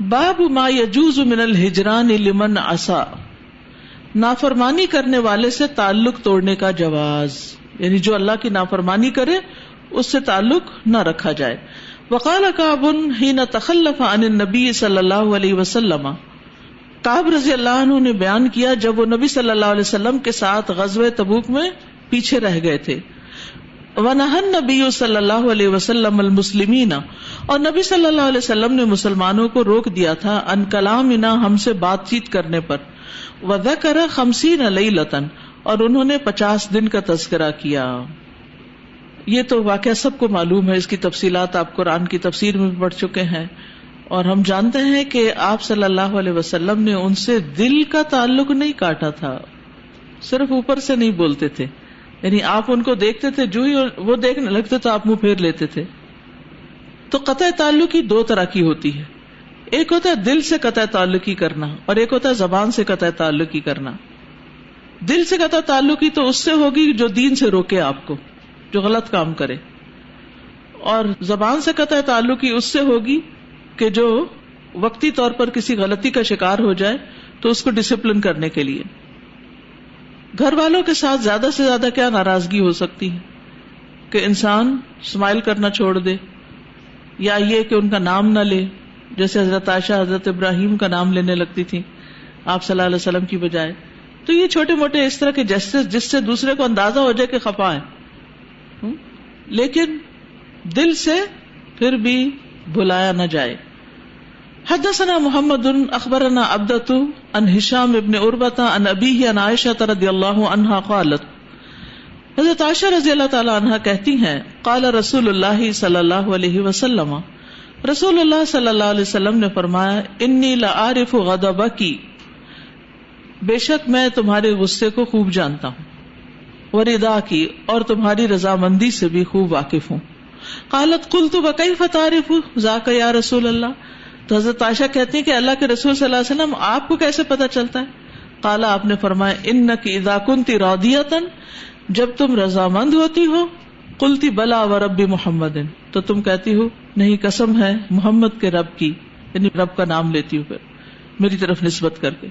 باب ما یجوز من الحجران لمن عصا۔ نافرمانی کرنے والے سے تعلق توڑنے کا جواز۔ یعنی جو اللہ کی نافرمانی کرے، اس سے تعلق نہ رکھا جائے۔ وقال کاب ہی نہ تخلف عن النبی صلی اللہ علیہ وسلم۔ کاب رضی اللہ عنہ نے بیان کیا جب وہ نبی صلی اللہ علیہ وسلم کے ساتھ غزوہ تبوک میں پیچھے رہ گئے تھے۔ ونہن نبی صلی اللہ علیہ وسلم المسلمین۔ اور نبی صلی اللہ علیہ وسلم نے مسلمانوں کو روک دیا تھا ان کلام ہم سے بات چیت کرنے پر۔ وضا کرا خمسین علیہ لطن اور انہوں نے پچاس دن کا تذکرہ کیا۔ یہ تو واقعہ سب کو معلوم ہے، اس کی تفصیلات آپ قرآن کی تفسیر میں پڑھ چکے ہیں۔ اور ہم جانتے ہیں کہ آپ صلی اللہ علیہ وسلم نے ان سے دل کا تعلق نہیں کاٹا تھا۔ صرف اوپر سے نہیں بولتے تھے۔ یعنی آپ ان کو دیکھتے تھے، جو ہی وہ دیکھنے لگتے تو آپ منہ پھیر لیتے تھے۔ تو قطع تعلقی دو طرح کی ہوتی ہے۔ ایک ہوتا ہے دل سے قطع تعلقی کرنا، اور ایک ہوتا ہے زبان سے قطع تعلقی کرنا۔ دل سے قطع تعلقی تو اس سے ہوگی جو دین سے روکے آپ کو، جو غلط کام کرے۔ اور زبان سے قطع تعلقی اس سے ہوگی کہ جو وقتی طور پر کسی غلطی کا شکار ہو جائے تو اس کو ڈسپلن کرنے کے لیے۔ گھر والوں کے ساتھ زیادہ سے زیادہ کیا ناراضگی ہو سکتی ہے؟ کہ انسان اسمائل کرنا چھوڑ دے، یا یہ کہ ان کا نام نہ لے، جیسے حضرت عائشہ، حضرت ابراہیم کا نام لینے لگتی تھی آپ صلی اللہ علیہ وسلم کی بجائے۔ تو یہ چھوٹے موٹے اس طرح کے جیسے جس سے دوسرے کو اندازہ ہو جائے کہ خفا ہے۔ لیکن دل سے پھر بھی بلایا نہ جائے۔ حدثنا محمد اخبرنا عبدت ان هشام ابن عربتا ان ابیہ ان عائشہ رضی اللہ عنہا قالت، حضرت عائشہ رضی اللہ تعالی عنہ کہتی ہیں، قال رسول اللہ صلی اللہ علیہ وسلم، رسول اللہ صلی اللہ علیہ وسلم نے فرمایا، انی لعارف غضبکی، بے شک میں تمہارے غصے کو خوب جانتا ہوں وردا کی، اور تمہاری رضامندی سے بھی خوب واقف ہوں۔ قالت، قلت وکیف تعرف ذاک یا رسول اللہ؟ تو حضرت عائشہ کہتی ہیں کہ اللہ کے رسول صلی اللہ علیہ وسلم، آپ کو کیسے پتا چلتا ہے؟ کالا آپ نے فرمایا ان کی ادا کنتی رودیتن جب تم رضامند ہوتی ہو کلتی بلا و ربی محمد تو تم کہتی ہو، نہیں، قسم ہے محمد کے رب کی یعنی رب کا نام لیتی ہوں پھر، میری طرف نسبت کر کے۔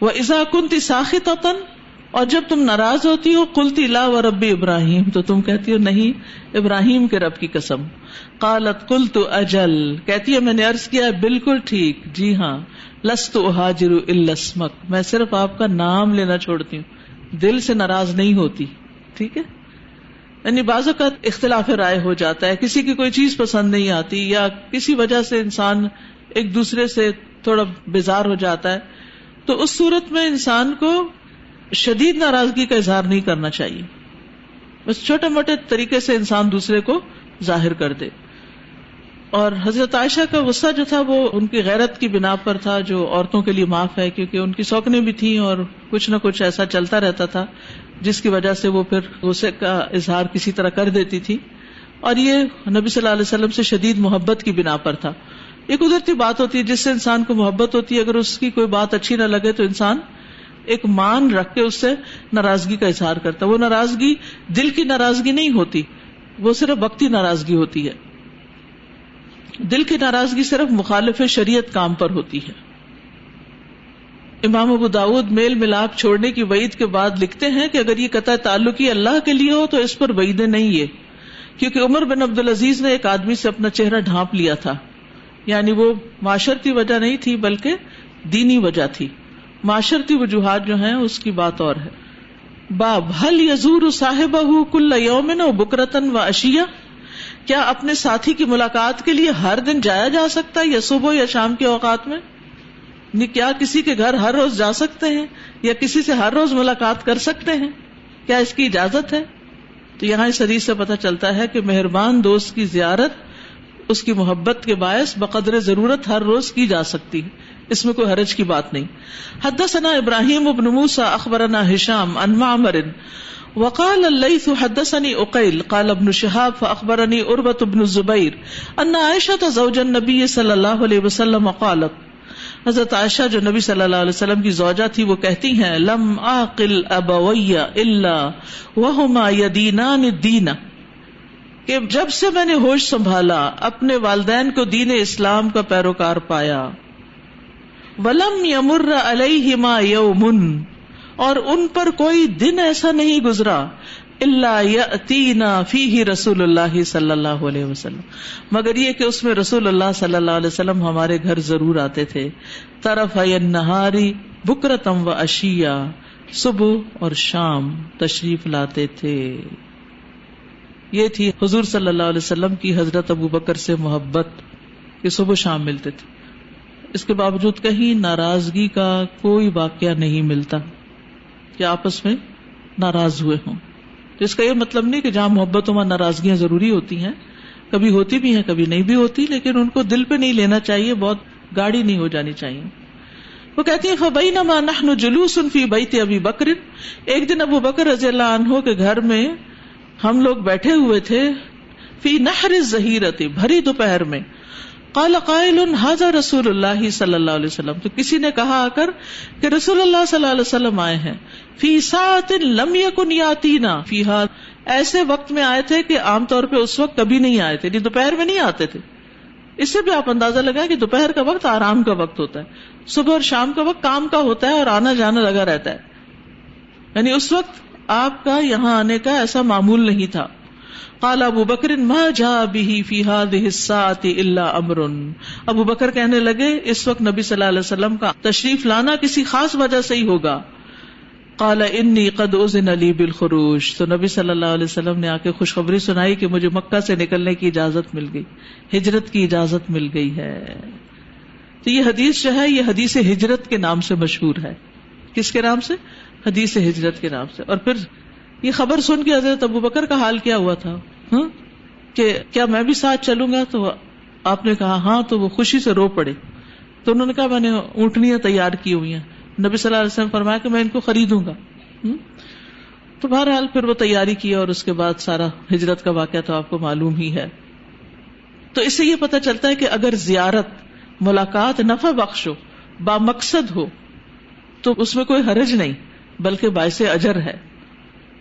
وہ ازا کنتی ساخت اور جب تم ناراض ہوتی ہو کلتی لا و ربی ابراہیم، تو تم کہتی ہو، نہیں، ابراہیم کے رب کی قسم۔ کالت کل تو اجل۔ کہتی ہے، میں نے ارض کیا بالکل ٹھیک۔ جی ہاں لس تو حاجر السمک میں صرف آپ کا نام لینا چھوڑتی ہوں۔ دل سے ناراض نہیں ہوتی، ٹھیک ہے؟ یعنی بازو کا اختلاف رائے ہو جاتا ہے، کسی کی کوئی چیز پسند نہیں آتی، یا کسی وجہ سے انسان ایک دوسرے سے تھوڑا بیزار ہو جاتا ہے۔ تو اس صورت میں انسان کو شدید ناراضگی کا اظہار نہیں کرنا چاہیے۔ بس چھوٹے موٹے طریقے سے انسان دوسرے کو ظاہر کر دے۔ اور حضرت عائشہ کا غصہ جو تھا وہ ان کی غیرت کی بنا پر تھا جو عورتوں کے لیے معاف ہے، کیونکہ ان کی سوکنیں بھی تھیں اور کچھ نہ کچھ ایسا چلتا رہتا تھا، جس کی وجہ سے وہ پھر غصے کا اظہار کسی طرح کر دیتی تھی۔ اور یہ نبی صلی اللہ علیہ وسلم سے شدید محبت کی بنا پر تھا۔ یہ قدرتی بات ہوتی ہے، جس سے انسان کو محبت ہوتی ہے، اگر اس کی کوئی بات اچھی نہ لگے تو انسان ایک مان رکھ کے اس سے ناراضگی کا اظہار کرتا وہ ناراضگی دل کی ناراضگی نہیں ہوتی، وہ صرف وقتی ناراضگی ہوتی ہے۔ دل کی ناراضگی صرف مخالف شریعت کام پر ہوتی ہے۔ امام ابو داود میل ملاپ چھوڑنے کی وعید کے بعد لکھتے ہیں کہ اگر یہ قطع تعلقی اللہ کے لیے ہو تو اس پر وعیدیں نہیں ہے۔ کیونکہ عمر بن عبد العزیز نے ایک آدمی سے اپنا چہرہ ڈھانپ لیا تھا۔ یعنی وہ معاشرتی وجہ نہیں تھی بلکہ دینی وجہ تھی۔ معاشرتی وجوہات جو ہیں، اس کی بات اور ہے۔ باب حل یزور صاحب کل یومن و بکرتن و اشیا کیا اپنے ساتھی کی ملاقات کے لیے ہر دن جایا جا سکتا ہے، یا صبح یا شام کے اوقات میں؟ یعنی کیا کسی کے گھر ہر روز جا سکتے ہیں، یا کسی سے ہر روز ملاقات کر سکتے ہیں؟ کیا اس کی اجازت ہے؟ تو یہاں اس حدیث سے پتہ چلتا ہے کہ مہربان دوست کی زیارت، اس کی محبت کے باعث بقدر ضرورت ہر روز کی جا سکتی ہے۔ اس میں کوئی حرج کی بات نہیں۔ حدثنا ابراہیم ابن موسا اخبرنا ہشام ان معمر، وقال الليث حدثني اقيل قال ابن شهاب فاخبرني عروه بن الزبير ان عائشه زوج النبي صلى الله عليه وسلم قالت، حضرت عائشہ جو نبی صلی اللہ علیہ وسلم کی زوجہ تھی، وہ کہتی ہیں، لم عاقل ابويا الا وهما يدينان الدين کہ جب سے میں نے ہوش سنبھالا، اپنے والدین کو دین اسلام کا پیروکار پایا۔ ولم یمر علیہما یومن، اور ان پر کوئی دن ایسا نہیں گزرا اللہ یاتینا فیہ رسول اللہ صلی اللہ علیہ وسلم۔ مگر یہ کہ اس میں رسول اللہ صلی اللہ علیہ وسلم ہمارے گھر ضرور آتے تھے۔ طرف نہاری بکرتم و اشیا صبح اور شام تشریف لاتے تھے۔ یہ تھی حضور صلی اللہ علیہ وسلم کی حضرت ابو بکر سے محبت، کہ صبح شام ملتے تھے۔ اس کے باوجود کہیں ناراضگی کا کوئی واقعہ نہیں ملتا کہ آپس میں ناراض ہوئے ہوں۔ تو اس کا یہ مطلب نہیں کہ جہاں محبت وہاں ناراضگیاں ضروری ہوتی ہیں، کبھی ہوتی بھی ہیں، کبھی نہیں بھی ہوتی، لیکن ان کو دل پہ نہیں لینا چاہیے، بہت گاڑی نہیں ہو جانی چاہیے۔ وہ کہتی ہیں فبئی نما نہ جلوس فی بیت ابھی بکر ایک دن ابو بکر رضی اللہ عنہ کے گھر میں ہم لوگ بیٹھے ہوئے تھے فی نہر ظہیرت بھری دوپہر میں۔ قال قائل حاضر رسول اللہ صلی اللہ علیہ وسلم۔ تو کسی نے کہا آ کر کہ رسول اللہ صلی اللہ علیہ وسلم آئے ہیں۔ فی سات لم یکن یاتینا۔ فی ایسے وقت میں آئے تھے کہ عام طور پہ اس وقت کبھی نہیں آئے تھے یعنی دوپہر میں نہیں آتے تھے۔ اس سے بھی آپ اندازہ لگائیں کہ دوپہر کا وقت آرام کا وقت ہوتا ہے۔ صبح اور شام کا وقت کام کا ہوتا ہے اور آنا جانا لگا رہتا ہے۔ یعنی اس وقت آپ کا یہاں آنے کا ایسا معمول نہیں تھا۔ قال ابو بکر، ما جا بھی فی هذه الا امر ابو بکر کہنے لگے، اس وقت نبی صلی اللہ علیہ وسلم کا تشریف لانا کسی خاص وجہ سے ہی ہوگا۔ قال، انی قد اذن لی بالخروج۔ تو نبی صلی اللہ علیہ وسلم نے آ کے خوشخبری سنائی کہ مجھے مکہ سے نکلنے کی اجازت مل گئی۔ ہجرت کی اجازت مل گئی ہے۔ تو یہ حدیث جو ہے، یہ حدیث ہجرت کے نام سے مشہور ہے۔ کس کے نام سے؟ حدیث ہجرت کے نام سے۔ اور پھر یہ خبر سن کے حضرت ابو بکر کا حال کیا ہوا تھا؟ ہاں؟ کہ کیا میں بھی ساتھ چلوں گا؟ تو آپ نے کہا ہاں تو وہ خوشی سے رو پڑے۔ تو انہوں نے کہا، میں نے اونٹنیاں تیار کی ہوئی ہیں۔ نبی صلی اللہ علیہ وسلم فرمایا کہ میں ان کو خریدوں گا۔ تو بہرحال پھر وہ تیاری کی اور اس کے بعد سارا ہجرت کا واقعہ تو آپ کو معلوم ہی ہے۔ تو اس سے یہ پتا چلتا ہے کہ اگر زیارت، ملاقات نفع بخش ہو با مقصد ہو، تو اس میں کوئی حرج نہیں، بلکہ باعث اجر ہے۔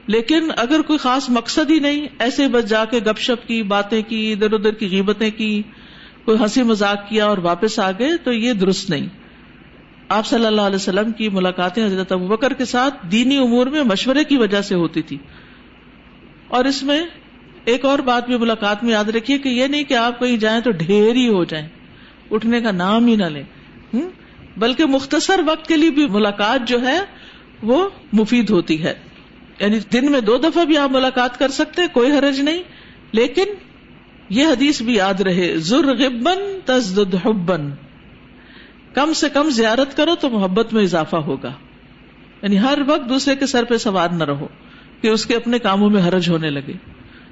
لیکن اگر کوئی خاص مقصد ہی نہیں، ایسے بس جا کے گپ شپ کی، باتیں کی، ادھر ادھر کی قیمتیں کی، کوئی ہنسی مزاق کیا اور واپس آ گئے، تو یہ درست نہیں۔ آپ صلی اللہ علیہ وسلم کی ملاقاتیں حضرت ابو بکر کے ساتھ دینی امور میں مشورے کی وجہ سے ہوتی تھی۔ اور اس میں ایک اور بات بھی ملاقات میں یاد رکھیے کہ یہ نہیں کہ آپ کہیں جائیں تو ڈھیر ہی ہو جائیں، اٹھنے کا نام ہی نہ لیں۔ بلکہ مختصر وقت کے لیے بھی ملاقات جو ہے، وہ مفید ہوتی ہے۔ یعنی دن میں دو دفعہ بھی آپ ملاقات کر سکتے کوئی حرج نہیں۔ لیکن یہ حدیث بھی یاد رہے غبن تزد حبن۔ کم سے کم زیارت کرو تو محبت میں اضافہ ہوگا۔ یعنی ہر وقت دوسرے کے سر پہ سوار نہ رہو کہ اس کے اپنے کاموں میں حرج ہونے لگے۔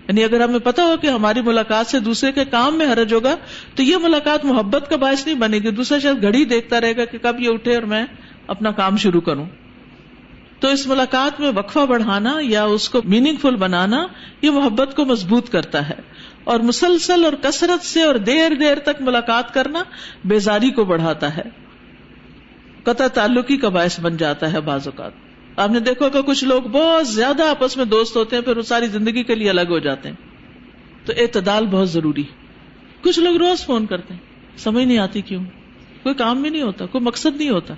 یعنی اگر ہمیں پتا ہو کہ ہماری ملاقات سے دوسرے کے کام میں حرج ہوگا، تو یہ ملاقات محبت کا باعث نہیں بنے گی۔ دوسرا شاید گھڑی دیکھتا رہے گا کہ کب یہ اٹھے اور میں اپنا کام شروع کروں۔ تو اس ملاقات میں وقفہ بڑھانا یا اس کو میننگ فل بنانا یہ محبت کو مضبوط کرتا ہے اور مسلسل اور کثرت سے اور دیر دیر تک ملاقات کرنا بیزاری کو بڑھاتا ہے۔ قطع تعلقی کا باعث بن جاتا ہے بعض اوقات۔ آپ نے دیکھو کہ کچھ لوگ بہت زیادہ آپس میں دوست ہوتے ہیں، پھر وہ ساری زندگی کے لیے الگ ہو جاتے ہیں۔ تو اعتدال بہت ضروری کچھ لوگ روز فون کرتے ہیں، سمجھ نہیں آتی کیوں؟ کوئی کام بھی نہیں ہوتا، کوئی مقصد نہیں ہوتا۔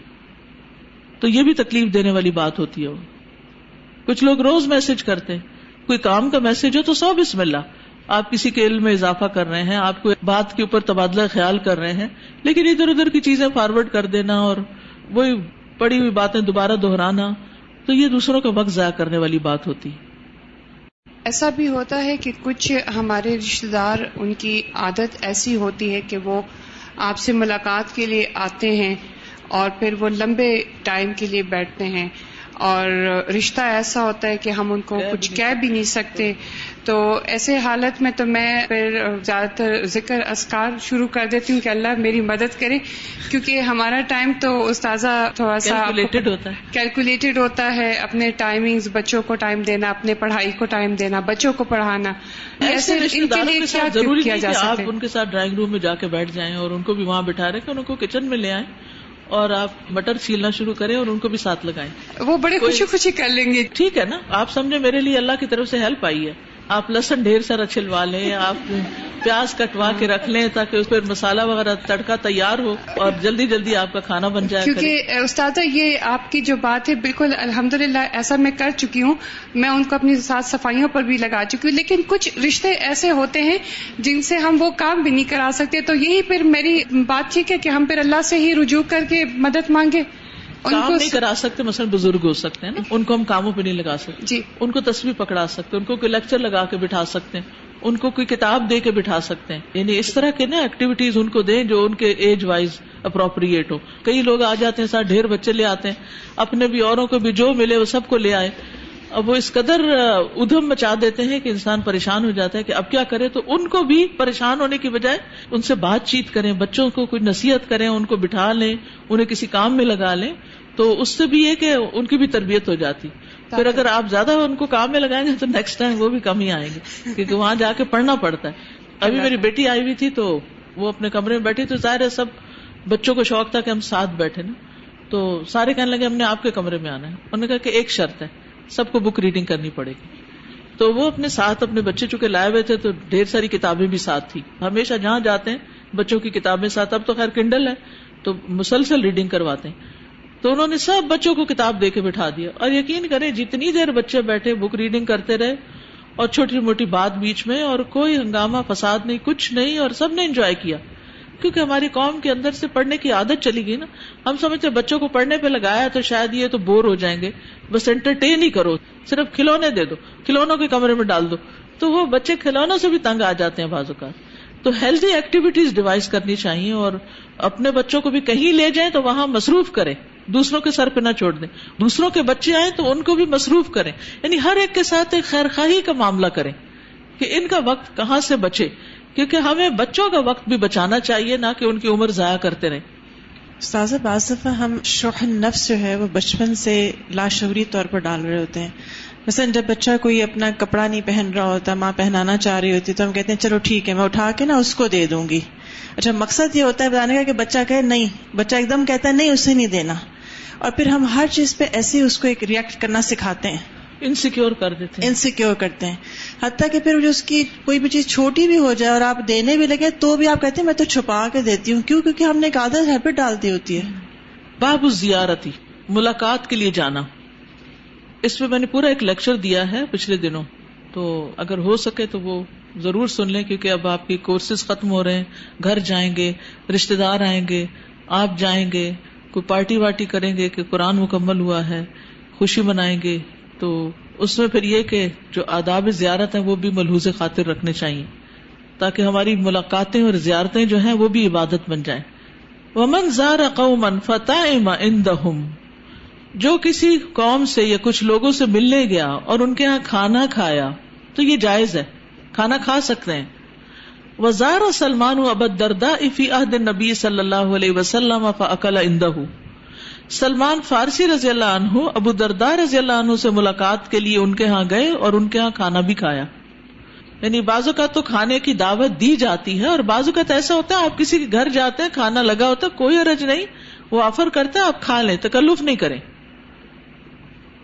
تو یہ بھی تکلیف دینے والی بات ہوتی ہے کچھ لوگ روز میسج کرتے ہیں، کوئی کام کا میسج ہو تو سو بسم اللہ۔ آپ کسی کے علم میں اضافہ کر رہے ہیں، آپ کو بات کے اوپر تبادلہ خیال کر رہے ہیں، لیکن ادھر ادھر کی چیزیں فارورڈ کر دینا اور وہی پڑی ہوئی باتیں دوبارہ دہرانا، تو یہ دوسروں کا وقت ضائع کرنے والی بات ہوتی۔ ایسا بھی ہوتا ہے کہ کچھ ہمارے رشتے دار ان کی عادت ایسی ہوتی ہے کہ وہ آپ سے ملاقات کے لیے آتے ہیں اور پھر وہ لمبے ٹائم کے لیے بیٹھتے ہیں اور رشتہ ایسا ہوتا ہے کہ ہم ان کو کچھ کہہ بھی نہیں سکتے۔ تو ایسے حالت میں تو میں پھر زیادہ تر ذکر اسکار شروع کر دیتی ہوں کہ اللہ میری مدد کرے کیونکہ ہمارا ٹائم تو استاذہ تھوڑا سا ہوتا ہے۔ کیلکولیٹڈ ہوتا ہے اپنے ٹائمنگ بچوں کو ٹائم دینا اپنے پڑھائی کو ٹائم دینا بچوں کو پڑھانا۔ ایسے ان کے لیے کیا ضروری کیا جا آپ ان کے ساتھ ڈرائنگ روم میں جا کے بیٹھ جائیں اور ان کو بھی وہاں بٹھا رہے کہ ان کو کچن میں لے آئیں۔ اور آپ مٹر چھیلنا شروع کریں اور ان کو بھی ساتھ لگائیں۔ وہ بڑے خوشی خوشی کر لیں گے۔ ٹھیک ہے نا؟ آپ سمجھے میرے لیے اللہ کی طرف سے ہیلپ آئی ہے۔ آپ لہسن ڈھیر سارا چھلوا لیں آپ پیاز کٹوا کے رکھ لیں تاکہ اس پر مسالہ وغیرہ تڑکا تیار ہو اور جلدی جلدی آپ کا کھانا بن جائے کیونکہ استاد یہ آپ کی جو بات ہے بالکل الحمد ایسا میں کر چکی ہوں۔ میں ان کو اپنی ساتھ صفائیوں پر بھی لگا چکی ہوں لیکن کچھ رشتے ایسے ہوتے ہیں جن سے ہم وہ کام بھی نہیں کرا سکتے۔ تو یہی پھر میری بات ٹھیک ہے کہ ہم پھر اللہ سے ہی رجوع کر کے مدد مانگے۔ کام نہیں کرا سکتے مثلا بزرگ ہو سکتے ہیں نا ان کو ہم کاموں پہ نہیں لگا سکتے۔ جی۔ ان کو تصویر پکڑا سکتے ان کو کوئی لیکچر لگا کے بٹھا سکتے ہیں ان کو کوئی کتاب دے کے بٹھا سکتے ہیں۔ یعنی اس طرح کے نا ایکٹیویٹیز ان کو دیں جو ان کے ایج وائز اپروپریٹ ہو۔ کئی لوگ آ جاتے ہیں ساتھ ڈھیر بچے لے آتے ہیں اپنے بھی اوروں کو بھی جو ملے وہ سب کو لے آئے۔ اب وہ اس قدر ادھم مچا دیتے ہیں کہ انسان پریشان ہو جاتا ہے کہ اب کیا کرے تو ان کو بھی پریشان ہونے کی بجائے ان سے بات چیت کریں بچوں کو کوئی نصیحت کریں ان کو بٹھا لیں انہیں کسی کام میں لگا لیں تو اس سے بھی یہ کہ ان کی بھی تربیت ہو جاتی۔ پھر اگر آپ زیادہ ان کو کام میں لگائیں گے تو نیکسٹ ٹائم وہ بھی کم ہی آئیں گے کیونکہ وہاں جا کے پڑھنا پڑتا ہے۔ ابھی میری بیٹی آئی ہوئی تھی تو وہ اپنے کمرے میں بیٹھی تو ظاہر ہے سب بچوں کو شوق تھا کہ ہم ساتھ بیٹھے نا۔ تو سارے کہنے لگے ہم نے آپ کے کمرے میں آنا ہے۔ انہوں نے کہا کہ ایک شرط ہے۔ سب کو بک ریڈنگ کرنی پڑے گی۔ تو وہ اپنے ساتھ اپنے بچے چونکہ لائے ہوئے تھے تو ڈھیر ساری کتابیں بھی ساتھ تھی ہمیشہ جہاں جاتے ہیں، بچوں کی کتابیں ساتھ۔ اب تو خیر کنڈل ہے، تو مسلسل ریڈنگ کرواتے ہیں۔ تو انہوں نے سب بچوں کو کتاب دے کے بٹھا دیا۔ اور یقین کرے جتنی دیر بچے بیٹھے بک ریڈنگ کرتے رہے، اور چھوٹی موٹی بات بیچ میں، اور کوئی ہنگامہ، فساد نہیں، کچھ نہیں، اور سب نے انجوائے کیا۔ کیونکہ ہماری قوم کے اندر سے پڑھنے کی عادت چلی گئی نا۔ ہم سمجھتے بچوں کو پڑھنے پہ لگایا تو شاید یہ تو بور ہو جائیں گے۔ بس انٹرٹین ہی کرو۔ صرف کھلونے دے دو۔ کھلونوں کے کمرے میں ڈال دو۔ تو وہ بچے کھلونوں سے بھی تنگ آ جاتے ہیں بازو کا تو ہیلدی ایکٹیویٹیز ڈیوائز کرنی چاہیے اور اپنے بچوں کو بھی کہیں لے جائیں تو وہاں مصروف کریں۔ دوسروں کے سر پہ نہ چھوڑ دیں۔ دوسروں کے بچے آئے تو ان کو بھی مصروف کریں۔ یعنی ہر ایک کے ساتھ ایک خیر خواہی کا معاملہ کریں کہ ان کا وقت کہاں سے بچے۔ کیونکہ ہمیں بچوں کا وقت بھی بچانا چاہیے، نہ کہ ان کی عمر ضائع کرتے رہیں۔ استاذ بعض دفعہ ہم شوہ نفس جو ہے، وہ بچپن سے لاشعوری طور پر ڈال رہے ہوتے ہیں۔ مثلاً جب بچہ کوئی اپنا کپڑا نہیں پہن رہا ہوتا، ماں پہنانا چاہ رہی ہوتی، تو ہم کہتے ہیں، چلو ٹھیک ہے، میں اٹھا کے نا اس کو دے دوں گی۔ اچھا مقصد یہ ہوتا ہے بتانے کا کہ بچہ کہے، نہیں، بچہ ایک دم کہتا ہے، نہیں، اسے نہیں دینا۔ اور پھر ہم ہر چیز پہ ایسے اس کو ایک ریئیکٹ کرنا سکھاتے ہیں۔ انسیکیور کر دیتے ہیں۔ انسیکیور کرتے ہیں۔ حتیٰ کہ پھر جو اس کی کوئی بھی چیز چھوٹی بھی ہو جائے اور آپ دینے بھی لگے تو بھی آپ کہتے ہیں میں تو چھپا کے دیتی ہوں۔ کیوں؟ کیونکہ ہم نے ایک عادت ہیبٹ ڈالتی ہوتی ہے۔ باب زیارتی ملاقات کے لیے جانا۔ اس پہ میں نے پورا ایک لیکچر دیا ہے پچھلے دنوں۔ تو اگر ہو سکے تو وہ ضرور سن لیں کیونکہ اب آپ کی کورسز ختم ہو رہے ہیں۔ گھر جائیں گے رشتے دار آئیں گے آپ جائیں گے کوئی پارٹی وارٹی کریں گے کہ قرآن مکمل ہوا ہے خوشی منائیں گے۔ تو اس میں پھر یہ کہ جو آداب زیارت ہیں وہ بھی ملحوظ خاطر رکھنے چاہیے، تاکہ ہماری ملاقاتیں اور زیارتیں جو ہیں وہ بھی عبادت بن جائیں۔ ومن زار قومن فتح اندہم جو کسی قوم سے یا کچھ لوگوں سے ملنے گیا اور ان کے یہاں کھانا کھایا، تو یہ جائز ہے، کھانا کھا سکتے ہیں۔ وزار سلمان ابد دردا افی عہد نبی صلی اللہ علیہ وسلم فاکل اندہ سلمان فارسی رضی اللہ عنہ، ابو دردا رضی اللہ عنہ سے ملاقات کے لیے ان کے ہاں گئے اور ان کے ہاں کھانا بھی کھایا۔ یعنی بازو کا تو کھانے کی دعوت دی جاتی ہے اور بازو کا تو ایسا ہوتا ہے آپ کسی کے گھر جاتے ہیں، کھانا لگا ہوتا ہے، کوئی عرج نہیں، وہ آفر کرتا ہے، آپ کھا لیں، تکلف نہیں کریں۔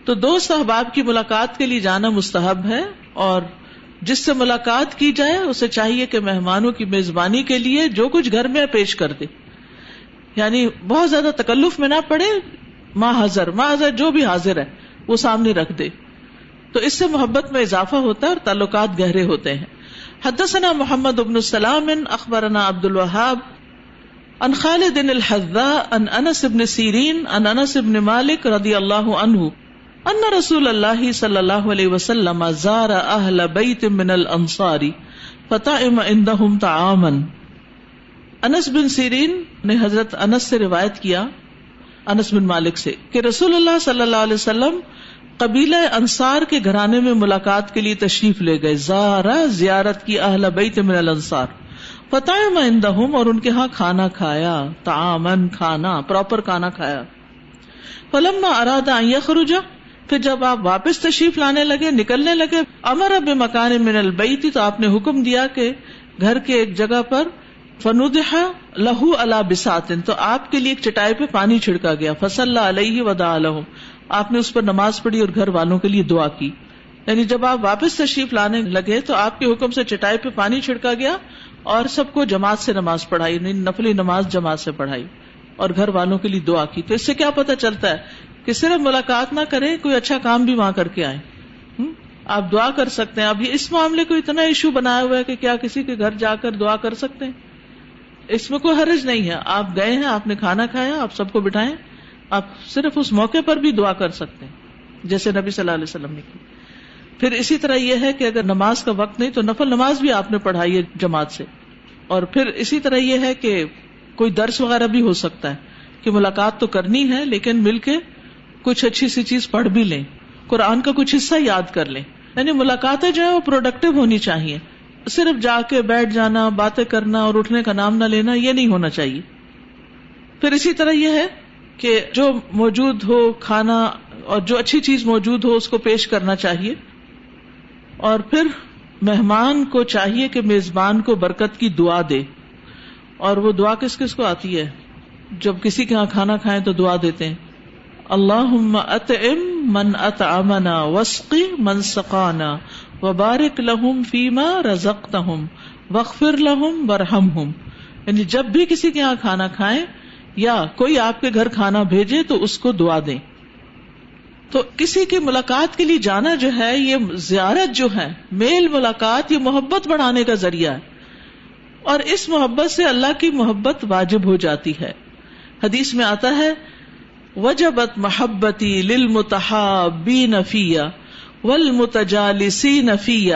تو دوست احباب کی ملاقات کے لیے جانا مستحب ہے اور جس سے ملاقات کی جائے، اسے چاہیے کہ مہمانوں کی میزبانی کے لیے جو کچھ گھر میں پیش کر دے۔ یعنی بہت زیادہ تکلف میں نہ پڑے، ماں حضر ماں حضر جو بھی حاضر ہے وہ سامنے رکھ دے۔ تو اس سے محبت میں اضافہ ہوتا ہے اور تعلقات گہرے ہوتے ہیں۔ حدثنا محمد ابن السلام اخبرنا عبد الوہاب ان خالد الحذا ان انس ابن سیرین ان انس ابن مالک رضی اللہ عنہ، ان رسول اللہ صلی اللہ علیہ وسلم زار اہل بیت من الانصار، فطعم عندهم طعاما۔ انس بن سیرین نے حضرت انس سے روایت کیا، انس بن مالک سے، کہ رسول اللہ صلی اللہ علیہ وسلم قبیلہ انصار کے گھرانے میں ملاقات کے لیے تشریف لے گئے۔ زارا زیارت کی اہل بیت من الانصار۔ فتح عندهم اور ان کے ہاں کھانا کھایا تعامن کھانا، پراپر کھانا کھایا۔ فلما اراد ان یخرج، پھر جب آپ واپس تشریف لانے لگے، نکلنے لگے، امر اب مکان من البئی تھی تو آپ نے حکم دیا کہ گھر کے ایک جگہ پر فنودہ لہو اللہ بساتن تو آپ کے لیے ایک چٹائی پہ پانی چھڑکا گیا۔ فصل علیہ ودا آپ نے اس پر نماز پڑھی اور گھر والوں کے لیے دعا کی۔ یعنی جب آپ واپس تشریف لانے لگے تو آپ کے حکم سے چٹائی پہ پانی چھڑکا گیا اور سب کو جماعت سے نماز پڑھائی یعنی نفلی نماز جماعت سے پڑھائی اور گھر والوں کے لیے دعا کی۔ تو اس سے کیا پتا چلتا ہے کہ صرف ملاقات نہ کریں، کوئی اچھا کام بھی وہاں کر کے آئے آپ دعا کر سکتے ہیں۔ اب یہ اس معاملے کو اتنا ایشو بنایا ہوا ہے کہ کیا کسی کے گھر جا کر دعا کر سکتے ہیں؟ اس میں کوئی حرج نہیں ہے۔ آپ گئے ہیں، آپ نے کھانا کھایا، آپ سب کو بٹھائیں۔ آپ صرف اس موقع پر بھی دعا کر سکتے ہیں، جیسے نبی صلی اللہ علیہ وسلم نے کی۔ پھر اسی طرح یہ ہے کہ اگر نماز کا وقت نہیں، تو نفل نماز بھی آپ نے پڑھائی ہے جماعت سے۔ اور پھر اسی طرح یہ ہے کہ کوئی درس وغیرہ بھی ہو سکتا ہے کہ ملاقات تو کرنی ہے، لیکن مل کے کچھ اچھی سی چیز پڑھ بھی لیں۔ قرآن کا کچھ حصہ یاد کر لیں۔ یعنی ملاقاتیں جو ہے وہ پروڈکٹیو ہونی چاہیے۔ صرف جا کے بیٹھ جانا، باتیں کرنا اور اٹھنے کا نام نہ لینا، یہ نہیں ہونا چاہیے۔ پھر اسی طرح یہ ہے کہ جو موجود ہو کھانا اور جو اچھی چیز موجود ہو، اس کو پیش کرنا چاہیے۔ اور پھر مہمان کو چاہیے کہ میزبان کو برکت کی دعا دے۔ اور وہ دعا کس کس کو آتی ہے؟ جب کسی کے یہاں کھانا کھائیں تو دعا دیتے ہیں۔ اللہ ات ام من ات امنا وسقی من سقانا وبارک لہم فیما رزق وقفر لہم برہم ہوں یعنی جب بھی کسی کے یہاں کھانا کھائیں یا کوئی آپ کے گھر کھانا بھیجے تو اس کو دعا دیں۔ تو کسی کی ملاقات کے لیے جانا جو ہے یہ زیارت جو ہے، میل ملاقات، یہ محبت بڑھانے کا ذریعہ ہے۔ اور اس محبت سے اللہ کی محبت واجب ہو جاتی ہے۔ حدیث میں آتا ہے وجبت محبتی لل نفیہ ول نفیہ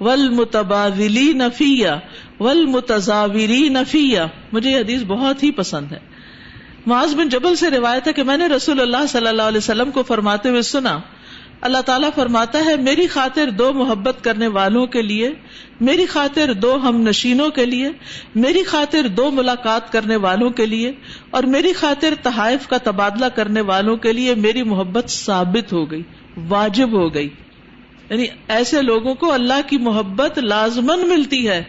والمتبادلی نفیہ والمتزاوری نفیہ مجھے یہ حدیث بہت ہی پسند ہے معاذ بن جبل سے روایت ہے کہ میں نے رسول اللہ صلی اللہ علیہ وسلم کو فرماتے ہوئے سنا اللہ تعالیٰ فرماتا ہے، میری خاطر دو محبت کرنے والوں کے لیے، میری خاطر دو ہم نشینوں کے لیے، میری خاطر دو ملاقات کرنے والوں کے لیے، اور میری خاطر تحائف کا تبادلہ کرنے والوں کے لیے میری محبت ثابت ہو گئی، واجب ہو گئی۔ یعنی ایسے لوگوں کو اللہ کی محبت لازمن ملتی ہے،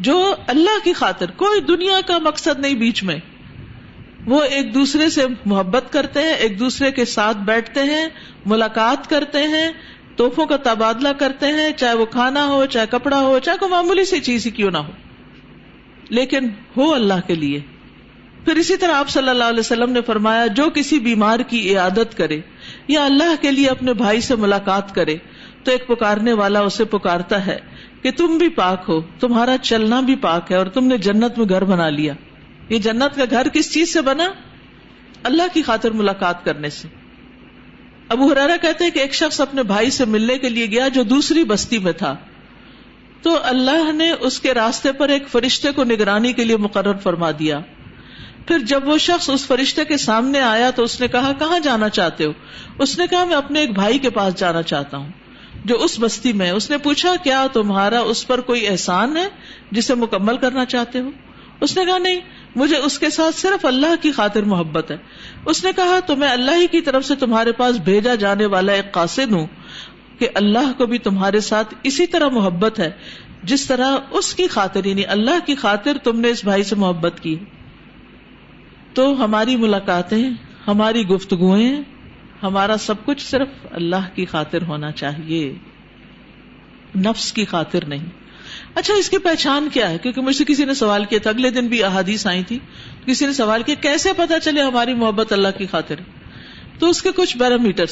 جو اللہ کی خاطر، کوئی دنیا کا مقصد نہیں بیچ میں۔ وہ ایک دوسرے سے محبت کرتے ہیں، ایک دوسرے کے ساتھ بیٹھتے ہیں، ملاقات کرتے ہیں توحفوں کا تبادلہ کرتے ہیں، چاہے وہ کھانا ہو، چاہے کپڑا ہو، چاہے کوئی معمولی سی چیز ہی کیوں نہ ہو۔ لیکن ہو اللہ کے لیے۔ پھر اسی طرح آپ صلی اللہ علیہ وسلم نے فرمایا، جو کسی بیمار کی عیادت کرے یا اللہ کے لیے اپنے بھائی سے ملاقات کرے، تو ایک پکارنے والا اسے پکارتا ہے کہ تم بھی پاک ہو، تمہارا چلنا بھی پاک ہے اور تم نے جنت میں گھر بنا لیا۔ یہ جنت کا گھر کس چیز سے بنا؟ اللہ کی خاطر ملاقات کرنے سے۔ ابو حرارا کہتے ہیں کہ ایک شخص اپنے بھائی سے ملنے کے لیے گیا جو دوسری بستی میں تھا۔ تو اللہ نے اس کے راستے پر ایک فرشتے کو نگرانی کے لیے مقرر فرما دیا۔ پھر جب وہ شخص اس فرشتے کے سامنے آیا تو اس نے کہا، کہاں جانا چاہتے ہو؟ اس نے کہا، میں اپنے ایک بھائی کے پاس جانا چاہتا ہوں جو اس بستی میں اس نے پوچھا، کیا تمہارا اس پر کوئی احسان ہے جسے مکمل کرنا چاہتے ہو؟ اس نے کہا، نہیں مجھے اس کے ساتھ صرف اللہ کی خاطر محبت ہے۔ اس نے کہا، تو میں اللہ ہی کی طرف سے تمہارے پاس بھیجا جانے والا ایک قاصد ہوں کہ اللہ کو بھی تمہارے ساتھ اسی طرح محبت ہے، جس طرح اس کی خاطر یعنی اللہ کی خاطر تم نے اس بھائی سے محبت کی۔ تو ہماری ملاقاتیں، ہماری گفتگویں ہمارا سب کچھ صرف اللہ کی خاطر ہونا چاہیے۔ نفس کی خاطر نہیں۔ اچھا اس کی پہچان کیا ہے؟ کیونکہ مجھ سے کسی نے سوال کیا تھا، اگلے دن بھی احادیث آئی تھی۔ کسی نے سوال کیا، کیسے پتا چلے ہماری محبت اللہ کی خاطر؟ تو اس کے کچھ پیرامیٹر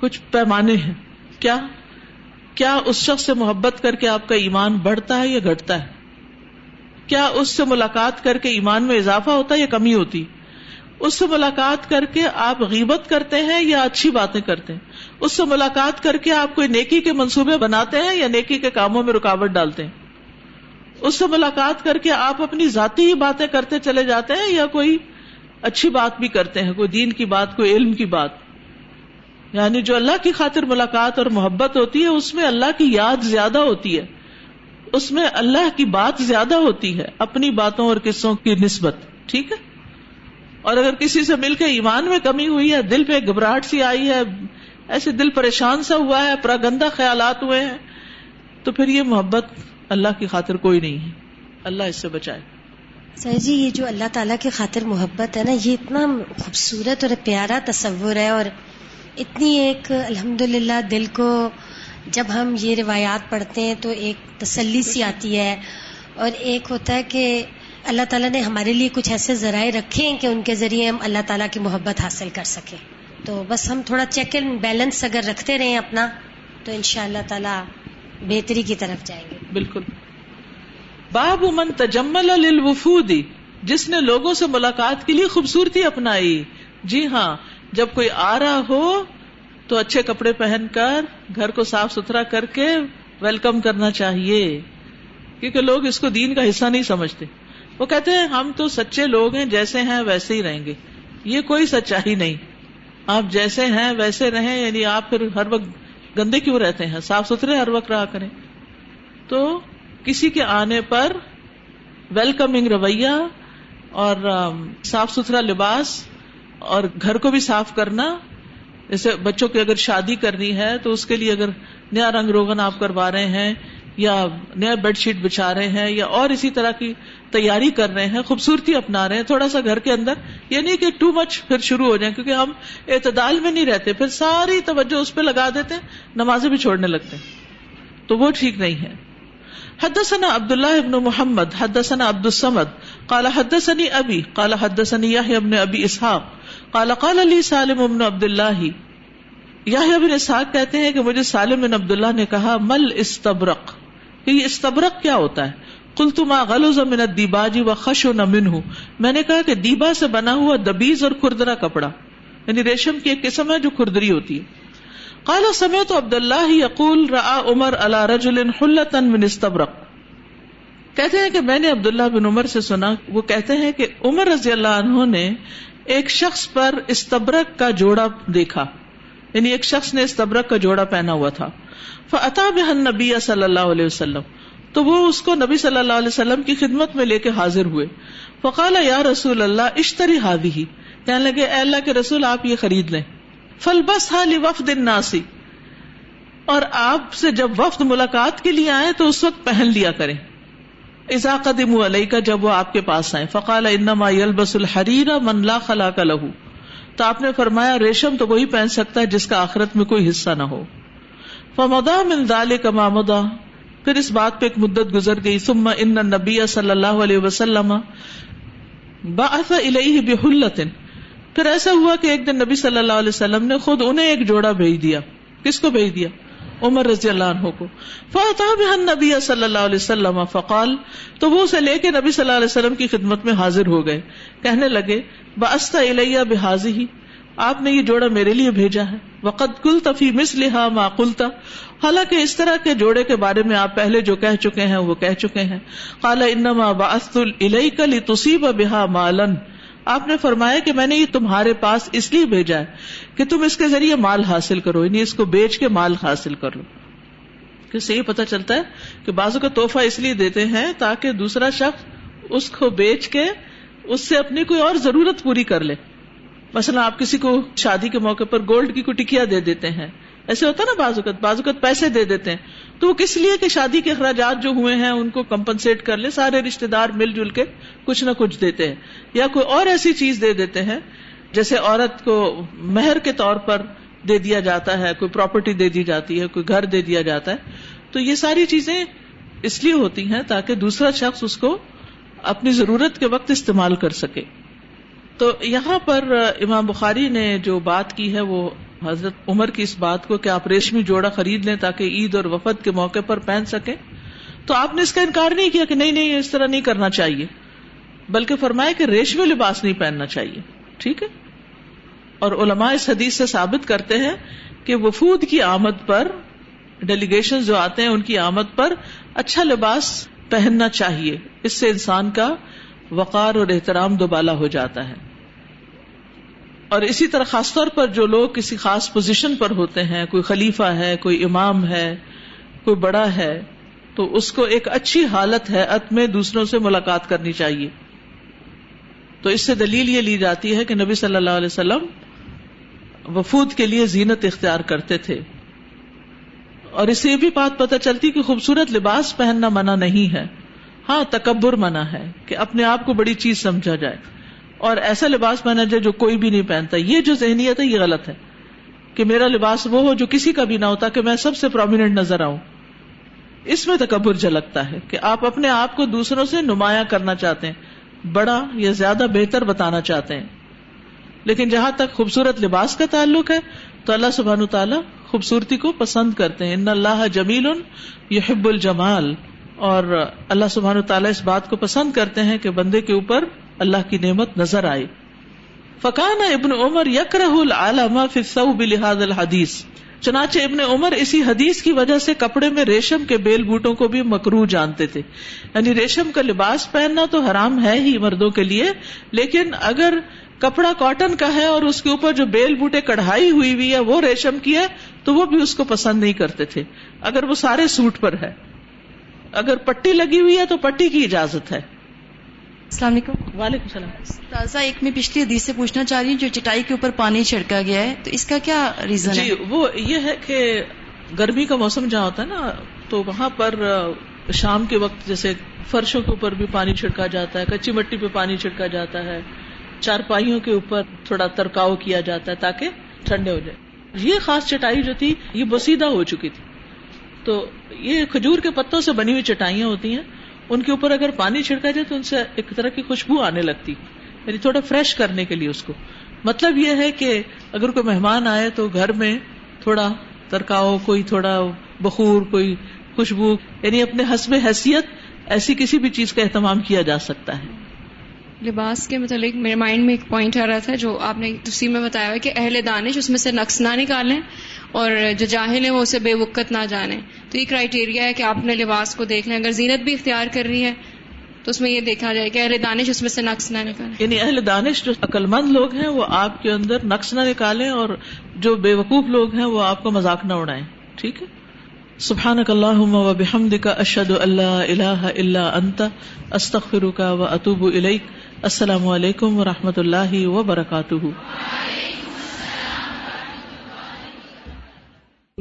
کچھ پیمانے ہیں۔ کیا؟ کیا اس شخص سے محبت کر کے آپ کا ایمان بڑھتا ہے یا گھٹتا ہے؟ کیا اس سے ملاقات کر کے ایمان میں اضافہ ہوتا ہے یا کمی ہوتی؟ اس سے ملاقات کر کے آپ غیبت کرتے ہیں یا اچھی باتیں کرتے ہیں؟ اس سے ملاقات کر کے آپ کوئی نیکی کے منصوبے بناتے ہیں یا نیکی کے کاموں میں رکاوٹ ڈالتے ہیں؟ اس سے ملاقات کر کے آپ اپنی ذاتی ہی باتیں کرتے چلے جاتے ہیں یا کوئی اچھی بات بھی کرتے ہیں؟ کوئی دین کی بات، کوئی علم کی بات۔ یعنی جو اللہ کی خاطر ملاقات اور محبت ہوتی ہے، اس میں اللہ کی یاد زیادہ ہوتی ہے۔ اس میں اللہ کی بات زیادہ ہوتی ہے، اپنی باتوں اور قصوں کی نسبت۔ ٹھیک ہے؟ اور اگر کسی سے مل کے ایمان میں کمی ہوئی ہے، دل پہ گھبراہٹ سی آئی ہے، ایسے دل پریشان سا ہوا ہے پراگندہ خیالات ہوئے ہیں، تو پھر یہ محبت اللہ کی خاطر کوئی نہیں ہے۔ اللہ اس سے بچائے۔ سر جی یہ جو اللہ تعالیٰ کی خاطر محبت ہے نا، یہ اتنا خوبصورت اور پیارا تصور ہے اور اتنی ایک الحمد للہ دل کو جب ہم یہ روایات پڑھتے ہیں تو ایک تسلی سی آتی ہے اور ایک ہوتا ہے کہ اللہ تعالیٰ نے ہمارے لیے کچھ ایسے ذرائع رکھے ہیں کہ ان کے ذریعے ہم اللہ تعالیٰ کی محبت حاصل کر سکیں۔ تو بس ہم تھوڑا چیک اینڈ بیلنس اگر رکھتے رہیں اپنا، تو ان شاء اللہ تعالیٰ بہتری کی طرف جائیں گے۔ بالکل۔ باب من تجمل للوفودی جس نے لوگوں سے ملاقات کے لیے خوبصورتی اپنائی۔ جی ہاں جب کوئی آ رہا ہو تو اچھے کپڑے پہن کر گھر کو صاف ستھرا کر کے ویلکم کرنا چاہیے، کیونکہ لوگ اس کو دین کا حصہ نہیں سمجھتے۔ وہ کہتے ہیں، ہم تو سچے لوگ ہیں، جیسے ہیں ویسے ہی رہیں گے۔ یہ کوئی سچائی نہیں۔ آپ جیسے ہیں، ویسے رہیں یعنی آپ پھر ہر وقت گندے کیوں رہتے ہیں؟ صاف ستھرے ہر وقت رہا کریں۔ تو کسی کے آنے پر ویلکمنگ رویہ اور صاف ستھرا لباس اور گھر کو بھی صاف کرنا۔ جیسے بچوں کی اگر شادی کرنی ہے، تو اس کے لیے اگر نیا رنگ روغن آپ کروا رہے ہیں یا نیا بیڈ شیٹ بچھا رہے ہیں یا اور اسی طرح کی تیاری کر رہے ہیں، خوبصورتی اپنا رہے ہیں، تھوڑا سا گھر کے اندر، یہ نہیں کہ ٹو مچ پھر شروع ہو جائیں، کیونکہ ہم اعتدال میں نہیں رہتے، پھر ساری توجہ اس پہ لگا دیتے ہیں نمازیں بھی چھوڑنے لگتے۔ ہیں تو وہ ٹھیک نہیں ہے۔ حدثنا عبد اللہ ابن محمد، حدثنا عبد السمد قال حدثني ابي قال حدثني يحيى ابن ابي اسحاق، قال قال لي سالم ابن عبد الله يحيى ابن اسحاق کہتے ہیں کہ مجھے سالم بن عبد اللہ نے کہا، مل استبرق۔ کہ یہ استبرق کیا ہوتا ہے؟ کل تما غلوز من دیباجی و خش و نمن ہوں میں نے کہا کہ دیبا سے بنا ہوا دبیز اور کردرا کپڑا یعنی ریشم کی ایک قسم ہے جو کردری ہوتی ہے۔ کالا سمے تو عبد اللہ یقول را عمر اللہ رجل حلتن من استبرق۔ کہتے ہیں کہ میں نے عبداللہ بن عمر سے سنا، وہ کہتے ہیں کہ عمر رضی اللہ عنہ نے ایک شخص پر استبرک کا جوڑا دیکھا۔ یعنی ایک شخص نے استبرک کا جوڑا پہنا ہوا تھا۔ فتا بہن نبی صلی اللہ علیہ وسلم۔ تو وہ اس کو نبی صلی اللہ علیہ وسلم کی خدمت میں لے کے حاضر ہوئے۔ فقال، یا رسول اللہ، اشتری ہادی ہی کہنے لگے، اے اللہ کے رسول، آپ یہ خرید لیں۔ فل بس حالی وفد ناسی اور آپ سے جب وفد ملاقات کے لیے آئے تو اس وقت پہن لیا کریں۔ ازا قدم علیہ کا جب وہ آپ کے پاس آئے فقال، انما یلبس الحریر من لا خلاق له تو آپ نے فرمایا، ریشم تو وہی پہن سکتا ہے جس کا آخرت میں کوئی حصہ نہ ہو۔ فمدا من ذلك ما مدا پھر اس بات پہ ایک مدت گزر گئی، ثم ان نبی صلی اللہ علیہ وسلم بعث الیہ بحلت پھر ایسا ہوا کہ ایک دن نبی صلی اللہ علیہ وسلم نے خود انہیں ایک جوڑا بھیج دیا۔ کس کو بھیج دیا؟ عمر رضی اللہ عنہ کو۔ فاطا نبی صلی اللہ علیہ وسلم فقال، تو وہ اسے لے کے نبی صلی اللہ علیہ وسلم کی خدمت میں حاضر ہو گئے۔ کہنے لگے بستا الیہ بحاظی ہی آپ نے یہ جوڑا میرے لیے بھیجا ہے۔ وقت کل تفی مس لہا معقلتا حالانکہ اس طرح کے جوڑے کے بارے میں آپ پہلے جو کہہ چکے ہیں وہ کہہ چکے ہیں۔ کالا انما باست الکلی تصیب بحا مالن آپ نے فرمایا کہ میں نے یہ تمہارے پاس اس لیے بھیجا ہے کہ تم اس کے ذریعے مال حاصل کرو یعنی اس کو بیچ کے مال حاصل کرو۔ کس سے یہ پتا چلتا ہے کہ بازو کا توحفہ اس لیے دیتے ہیں تاکہ دوسرا شخص اس کو بیچ کے اس سے اپنی کوئی اور ضرورت پوری کر لے۔ مثلا آپ کسی کو شادی کے موقع پر گولڈ کی کوئی ٹکیا دے دیتے ہیں۔ ایسے ہوتا نا بازوقت بازوقت پیسے دے دیتے ہیں۔ تو وہ کس لیے کہ شادی کے اخراجات جو ہوئے ہیں، ان کو کمپنسیٹ کر لے سارے رشتے دار مل جل کے کچھ نہ کچھ دیتے ہیں۔ یا کوئی اور ایسی چیز دے دیتے ہیں، جیسے عورت کو مہر کے طور پر دے دیا جاتا ہے، کوئی پراپرٹی دے دی جاتی ہے، کوئی گھر دے دیا جاتا ہے۔ تو یہ ساری چیزیں اس لیے ہوتی ہیں تاکہ دوسرا شخص اس کو اپنی ضرورت کے وقت استعمال کر سکے۔ تو یہاں پر امام بخاری نے جو بات کی ہے، وہ حضرت عمر کی اس بات کو کہ آپ ریشمی جوڑا خرید لیں تاکہ عید اور وفد کے موقع پر پہن سکیں۔ تو آپ نے اس کا انکار نہیں کیا کہ نہیں نہیں، اس طرح نہیں کرنا چاہیے۔ بلکہ فرمایا کہ ریشمی لباس نہیں پہننا چاہیے۔ ٹھیک ہے؟ اور علماء اس حدیث سے ثابت کرتے ہیں کہ وفود کی آمد پر ڈیلیگیشن جو آتے ہیں، ان کی آمد پر اچھا لباس پہننا چاہیے۔ اس سے انسان کا وقار اور احترام دوبالا ہو جاتا ہے۔ اور اسی طرح خاص طور پر جو لوگ کسی خاص پوزیشن پر ہوتے ہیں، کوئی خلیفہ ہے، کوئی امام ہے، کوئی بڑا ہے، تو اس کو ایک اچھی حالت ہے ات میں دوسروں سے ملاقات کرنی چاہیے۔ تو اس سے دلیل یہ لی جاتی ہے کہ نبی صلی اللہ علیہ وسلم وفود کے لیے زینت اختیار کرتے تھے۔ اور اس سے یہ بھی بات پتہ چلتی کہ خوبصورت لباس پہننا منع نہیں ہے۔ ہاں تکبر منع ہے کہ اپنے آپ کو بڑی چیز سمجھا جائے۔ اور ایسا لباس پہنا جائے جو کوئی بھی نہیں پہنتا۔ یہ جو ذہنیت ہے، یہ غلط ہے کہ میرا لباس وہ ہو جو کسی کا بھی نہ ہوتا، کہ میں سب سے پرومیننٹ نظر آؤں۔ اس میں تکبر جھلکتا ہے کہ آپ اپنے آپ کو دوسروں سے نمایاں کرنا چاہتے ہیں، بڑا یا زیادہ بہتر بتانا چاہتے ہیں۔ لیکن جہاں تک خوبصورت لباس کا تعلق ہے، تو اللہ سبحان تعالیٰ خوبصورتی کو پسند کرتے ہیں۔ ان اللہ جمیل یحب الجمال۔ اور اللہ سبحان تعالیٰ اس بات کو پسند کرتے ہیں کہ بندے کے اوپر اللہ کی نعمت نظر آئے۔ فقان ابن عمر یکرہ العالم فی الثوب الحدیث چنانچہ ابن عمر اسی حدیث کی وجہ سے کپڑے میں ریشم کے بیل بوٹوں کو بھی مکرو جانتے تھے۔ یعنی ریشم کا لباس پہننا تو حرام ہے ہی مردوں کے لیے، لیکن اگر کپڑا کاٹن کا ہے اور اس کے اوپر جو بیل بوٹے کڑھائی ہوئی ہوئی ہے، وہ ریشم کی ہے، تو وہ بھی اس کو پسند نہیں کرتے تھے۔ اگر وہ سارے سوٹ پر ہے۔ اگر پٹی لگی ہوئی ہے تو پٹی کی اجازت ہے۔ السلام علیکم. وعلیکم السلام. تازہ ایک میں پچھلی حدیث سے پوچھنا چاہ رہی ہوں جو چٹائی کے اوپر پانی چھڑکا گیا ہے تو اس کا کیا ریزن جی ہے؟ وہ یہ ہے کہ گرمی کا موسم جہاں ہوتا ہے نا تو وہاں پر شام کے وقت جیسے فرشوں کے اوپر بھی پانی چھڑکا جاتا ہے کچی مٹی پہ پانی چھڑکا جاتا ہے چارپائیوں کے اوپر تھوڑا ترکاؤ کیا جاتا ہے تاکہ ٹھنڈے ہو جائے۔ یہ خاص چٹائی جو تھی یہ بسیدہ ہو چکی تھی۔ تو یہ کھجور کے پتوں سے بنی ہوئی چٹائیاں ہوتی ہیں ان کے اوپر اگر پانی چھڑکا جائے تو ان سے ایک طرح کی خوشبو آنے لگتی یعنی تھوڑا فریش کرنے کے لیے اس کو۔ مطلب یہ ہے کہ اگر کوئی مہمان آئے تو گھر میں تھوڑا ترکاؤ، کوئی تھوڑا بخور، کوئی خوشبو یعنی اپنے حسب حیثیت ایسی کسی بھی چیز کا اہتمام کیا جا سکتا ہے۔ لباس کے متعلق میرے مائنڈ میں ایک پوائنٹ آ رہا تھا جو آپ نے تفصیل میں بتایا ہوا کہ اہل دانش اس میں سے نقص نہ نکالیں۔ اور جو جاہل ہیں وہ اسے بے وقت نہ جانیں۔ تو یہ کرائٹیریا ہے کہ آپ اپنے لباس کو دیکھ لیں۔ اگر زینت بھی اختیار کر رہی ہے، تو اس میں یہ دیکھا جائے کہ اہل دانش اس میں سے نقص نہ نکالیں۔ یعنی اہل دانش جو عقل مند لوگ ہیں، وہ آپ کے اندر نقص نہ نکالیں اور جو بے وقوف لوگ ہیں، وہ آپ کو مذاق نہ اڑائیں۔ ٹھیک ہے؟ سبحان اللہ و بحمد کا اشد اللہ اللہ اللہ انت استخر کا و اطوب السلام علیکم و رحمۃ اللہ وبرکاتہ۔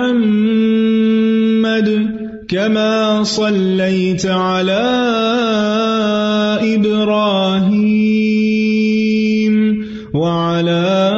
محمد كما صليت على إبراهيم وعلى